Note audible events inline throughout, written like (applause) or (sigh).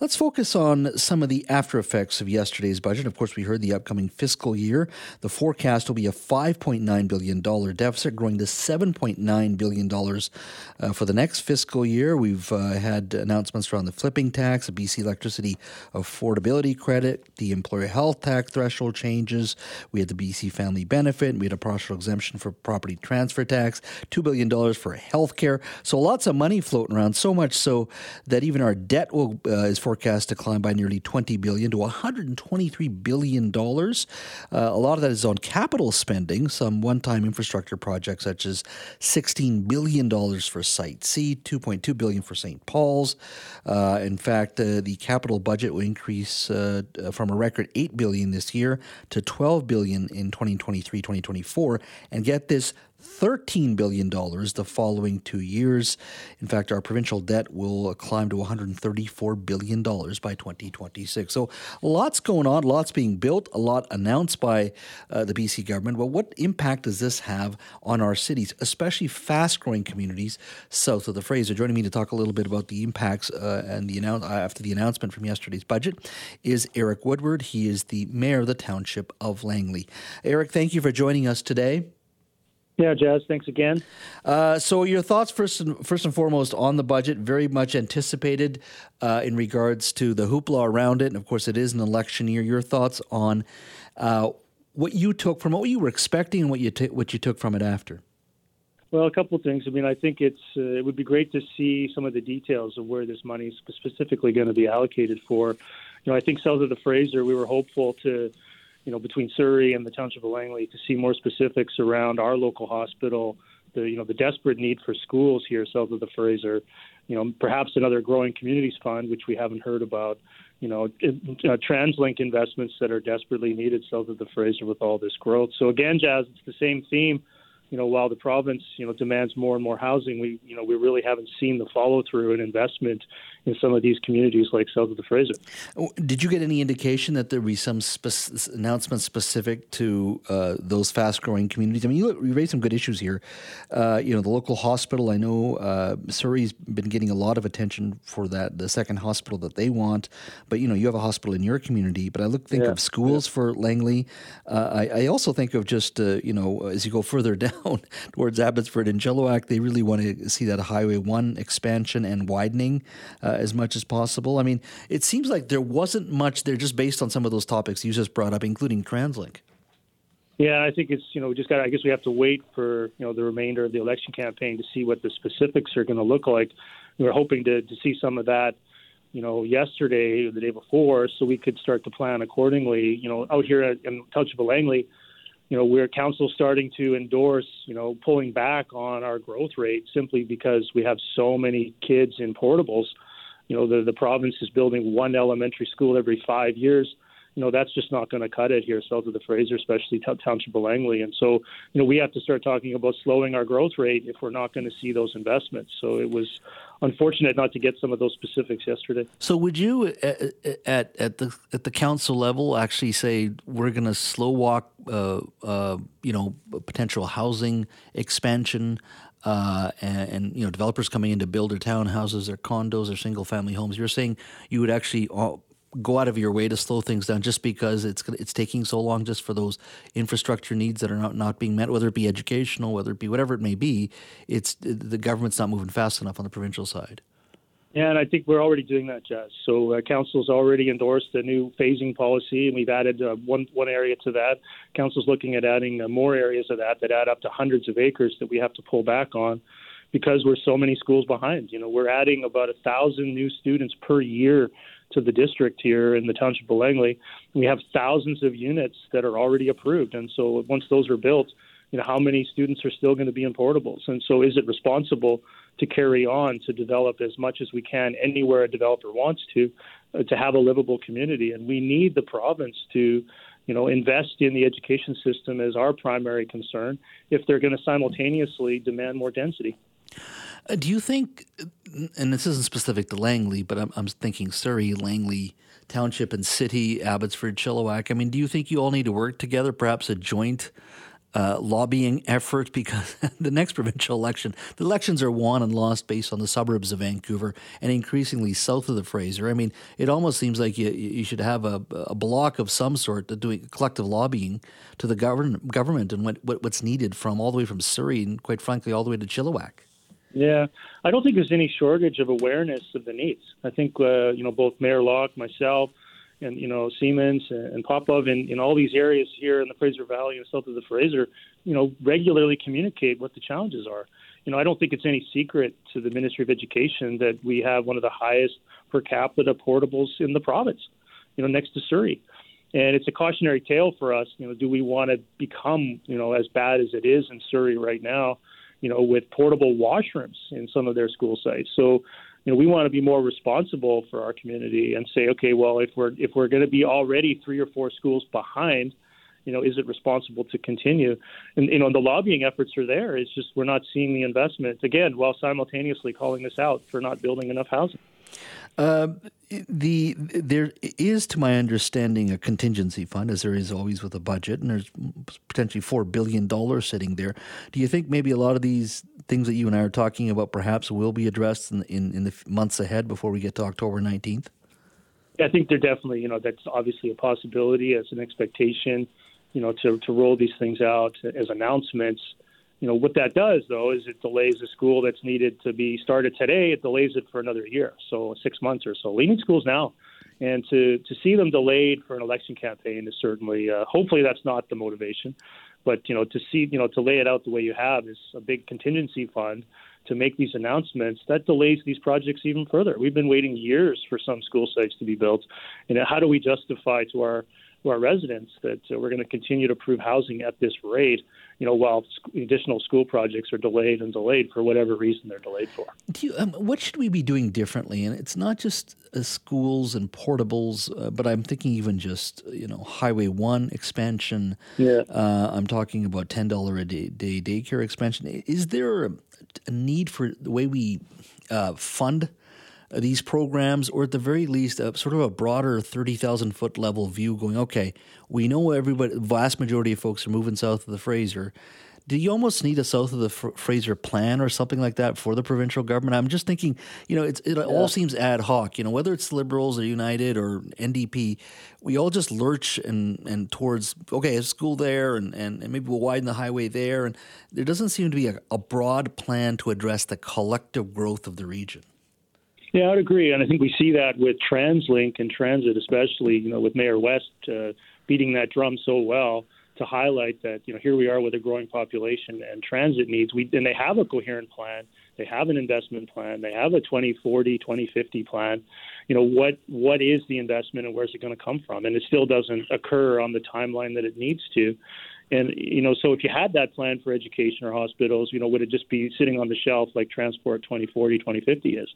Let's focus on some of the after effects of yesterday's budget. Of course, we heard the upcoming fiscal year. The forecast will be a $5.9 billion deficit, growing to $7.9 billion uh, for the next fiscal year. We've uh, had announcements around the flipping tax, a BC electricity affordability credit, the employer health tax threshold changes. We had the BC family benefit. We had a partial exemption for property transfer tax, $2 billion for health care. So lots of money floating around, so much so that even our debt will uh, is forecast to climb by nearly 20 billion to 123 billion dollars. Uh, a lot of that is on capital spending, some one-time infrastructure projects such as 16 billion dollars for Site C, 2.2 billion for St. Paul's. Uh, in fact, uh, the capital budget will increase uh, from a record 8 billion this year to 12 billion in 2023-2024. And get this, $13 billion the following two years. In fact, our provincial debt will climb to $134 billion by 2026. So lots going on, lots being built, a lot announced by uh, the BC government. But what impact does this have on our cities, especially fast growing communities south of the Fraser? Joining me to talk a little bit about the impacts uh, and the announce- after the announcement from yesterday's budget is Eric Woodward. He is the mayor of the township of Langley. Eric, thank you for joining us today. Yeah, Jas. Thanks again. Uh, so, your thoughts first and first and foremost on the budget, very much anticipated uh, in regards to the hoopla around it, and of course, it is an election year. Your thoughts on uh, what you took from what you were expecting and what you t- what you took from it after. Well, a couple of things. I mean, I think it's uh, it would be great to see some of the details of where this money is specifically going to be allocated for. You know, I think south of the Fraser, we were hopeful to you know, between Surrey and the Township of Langley to see more specifics around our local hospital, the you know the desperate need for schools here south of the Fraser, you know, perhaps another growing communities fund which we haven't heard about, you know, uh, TransLink investments that are desperately needed south of the Fraser with all this growth. So again, Jas, it's the same theme you know, while the province, you know, demands more and more housing, we, you know, we really haven't seen the follow through and investment in some of these communities like south of the Fraser. Did you get any indication that there be some spe- announcement specific to uh, those fast growing communities? I mean, you, you, raised some good issues here. Uh, you know, the local hospital. I know uh, Surrey's been getting a lot of attention for that, the second hospital that they want. But you know, you have a hospital in your community. But I look think yeah. of schools yeah. for Langley. Uh, I, I, also think of just uh, you know, as you go further (laughs) down down (laughs) towards Abbotsford and Chilliwack, they really want to see that Highway 1 expansion and widening uh, as much as possible. I mean, it seems like there wasn't much there just based on some of those topics you just brought up, including TransLink. Yeah, I think it's you know we just got. I guess we have to wait for you know the remainder of the election campaign to see what the specifics are going to look like. We were hoping to to see some of that, you know, yesterday or the day before, so we could start to plan accordingly. You know, out here in of Langley, you know, we're council starting to endorse, you know, pulling back on our growth rate simply because we have so many kids in portables. You know, the the province is building one elementary school every five years you know that's just not going to cut it here south of the Fraser, especially t- Township of Langley. And so, you know, we have to start talking about slowing our growth rate if we're not going to see those investments. So it was unfortunate not to get some of those specifics yesterday. So would you at at the at the council level actually say we're going to slow walk, you know, potential housing expansion? Uh, and, and, you know developers coming in to build their townhouses, their condos, their single family homes. You're saying you would actually uh, go out of your way to slow things down just because it's it's taking so long just for those infrastructure needs that are not, not being met, whether it be educational, whether it be whatever it may be. It's the government's not moving fast enough on the provincial side. And I think we're already doing that, Jas. So uh, council's already endorsed a new phasing policy, and we've added uh, one one area to that. Council's looking at adding uh, more areas of that that add up to hundreds of acres that we have to pull back on because we're so many schools behind. You know, we're adding about a thousand new students per year to the district here in the township of Langley. We have thousands of units that are already approved, and so once those are built, you know how many students are still going to be in portables, and so is it responsible to carry on to develop as much as we can anywhere a developer wants to, uh, to have a livable community, and we need the province to you know, invest in the education system as our primary concern if they're going to simultaneously demand more density. Uh, do you think, and this isn't specific to Langley, but I'm, I'm thinking Surrey, Langley Township and City, Abbotsford, Chilliwack. I mean, do you think you all need to work together, perhaps a joint uh, lobbying effort because (laughs) the next provincial election, the elections are won and lost based on the suburbs of Vancouver and increasingly south of the Fraser. I mean, it almost seems like you, you should have a, a block of some sort doing collective lobbying to the govern, government and what, what, what's needed from all the way from Surrey and quite frankly all the way to Chilliwack. Yeah, I don't think there's any shortage of awareness of the needs. I think uh, you know both Mayor Locke, myself, and you know Siemens and Popove in, in all these areas here in the Fraser Valley and south of the Fraser, you know, regularly communicate what the challenges are. You know, I don't think it's any secret to the Ministry of Education that we have one of the highest per capita portables in the province. You know, next to Surrey. And it's a cautionary tale for us. You know, do we want to become, you know, as bad as it is in Surrey right now, you know, with portable washrooms in some of their school sites? So, you know, we want to be more responsible for our community and say, okay, well, if we're if we're going to be already three or four schools behind, you know, is it responsible to continue? And you know, the lobbying efforts are there. It's just we're not seeing the investment again, while simultaneously calling this out for not building enough housing. Uh, the there is, to my understanding, a contingency fund, as there is always with a budget, and there's potentially four billion dollars sitting there. Do you think maybe a lot of these things that you and I are talking about perhaps will be addressed in in, in the months ahead before we get to October nineteenth? I think they're definitely, you know, that's obviously a possibility as an expectation, you know, to to roll these things out as announcements. You know what that does though is it delays a school that's needed to be started today. It delays it for another year so six months or so. Need schools now and to to see them delayed for an election campaign is certainly uh, hopefully that's not the motivation but you know to see you know to lay it out the way you have is a big contingency fund to make these announcements. That delays these projects even further. We've been waiting years for some school sites to be built. And how do we justify to our to our residents that uh, we're going to continue to approve housing at this rate, you know, while additional school projects are delayed and delayed for whatever reason they're delayed for. You, um, what should we be doing differently? And it's not just uh, schools and portables, uh, but I'm thinking even just you know Highway One expansion. Yeah, uh, I'm talking about ten dollar a day, day daycare expansion. Is there a, a need for the way we uh, fund? These programs, or at the very least, a, sort of a broader 30,000 foot level view going, okay, we know everybody, the vast majority of folks are moving south of the Fraser. Do you almost need a south of the Fraser plan or something like that for the provincial government? I'm just thinking, you know, it yeah. all seems ad hoc. You know, whether it's Liberals or United or NDP, we all just lurch and, and towards okay, a school there, and, and, and maybe we'll widen the highway there, and there doesn't seem to be a, a broad plan to address the collective growth of the region. Yeah, I'd agree, and I think we see that with TransLink and transit, especially you know with Mayor West uh, beating that drum so well to highlight that you know here we are with a growing population and transit needs. We and they have a coherent plan, they have an investment plan, they have a 2040, 2050 plan. You know what what is the investment and where's it going to come from? And it still doesn't occur on the timeline that it needs to. And you know, so if you had that plan for education or hospitals, you know, would it just be sitting on the shelf like Transport 2040, 2050 is?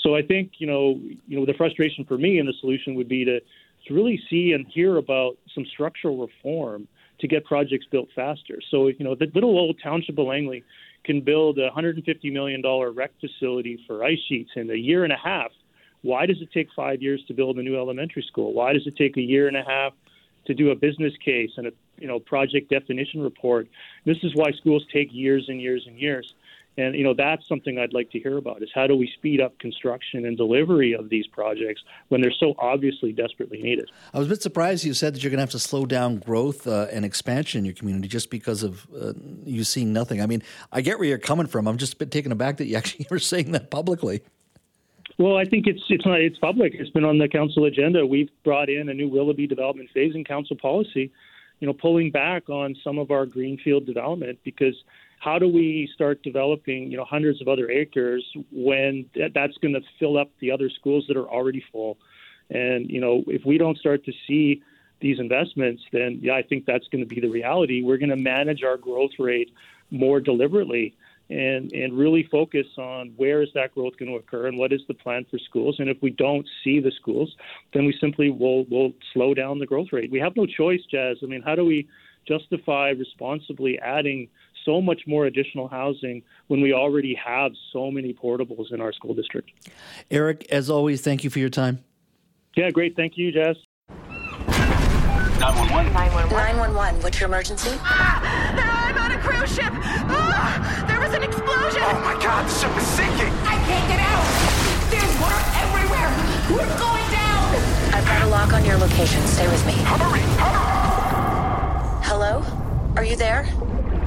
So I think you know, you know, the frustration for me and the solution would be to to really see and hear about some structural reform to get projects built faster. So you know, the little old township of Langley can build a 150 million dollar rec facility for ice sheets in a year and a half. Why does it take five years to build a new elementary school? Why does it take a year and a half to do a business case and a you know project definition report. This is why schools take years and years and years. And you know that's something I'd like to hear about is how do we speed up construction and delivery of these projects when they're so obviously desperately needed. I was a bit surprised you said that you're going to have to slow down growth uh, and expansion in your community just because of uh, you seeing nothing. I mean, I get where you're coming from. I'm just a bit taken aback that you (laughs) actually were saying that publicly. Well, I think it's it's not it's public. It's been on the council agenda. We've brought in a new Willoughby development phase phasing council policy you know, pulling back on some of our greenfield development because how do we start developing, you know, hundreds of other acres when that's going to fill up the other schools that are already full? And you know, if we don't start to see these investments, then yeah, I think that's going to be the reality. We're going to manage our growth rate more deliberately and and really focus on where is that growth going to occur and what is the plan for schools. And if we don't see the schools, then we simply will will slow down the growth rate. We have no choice, Jas. I mean, how do we justify responsibly adding so much more additional housing when we already have so many portables in our school district? Eric, as always, thank you for your time. Yeah, great. Thank you, Jess. 911. 911. 911, what's your emergency? I'm on a cruise ship. Ah, there was an explosion. Oh my god, the ship is sinking. I can't get out. There's water everywhere. We're going down. I've got a lock on your location. Stay with me. Hurry, hurry. Hello? Are you there?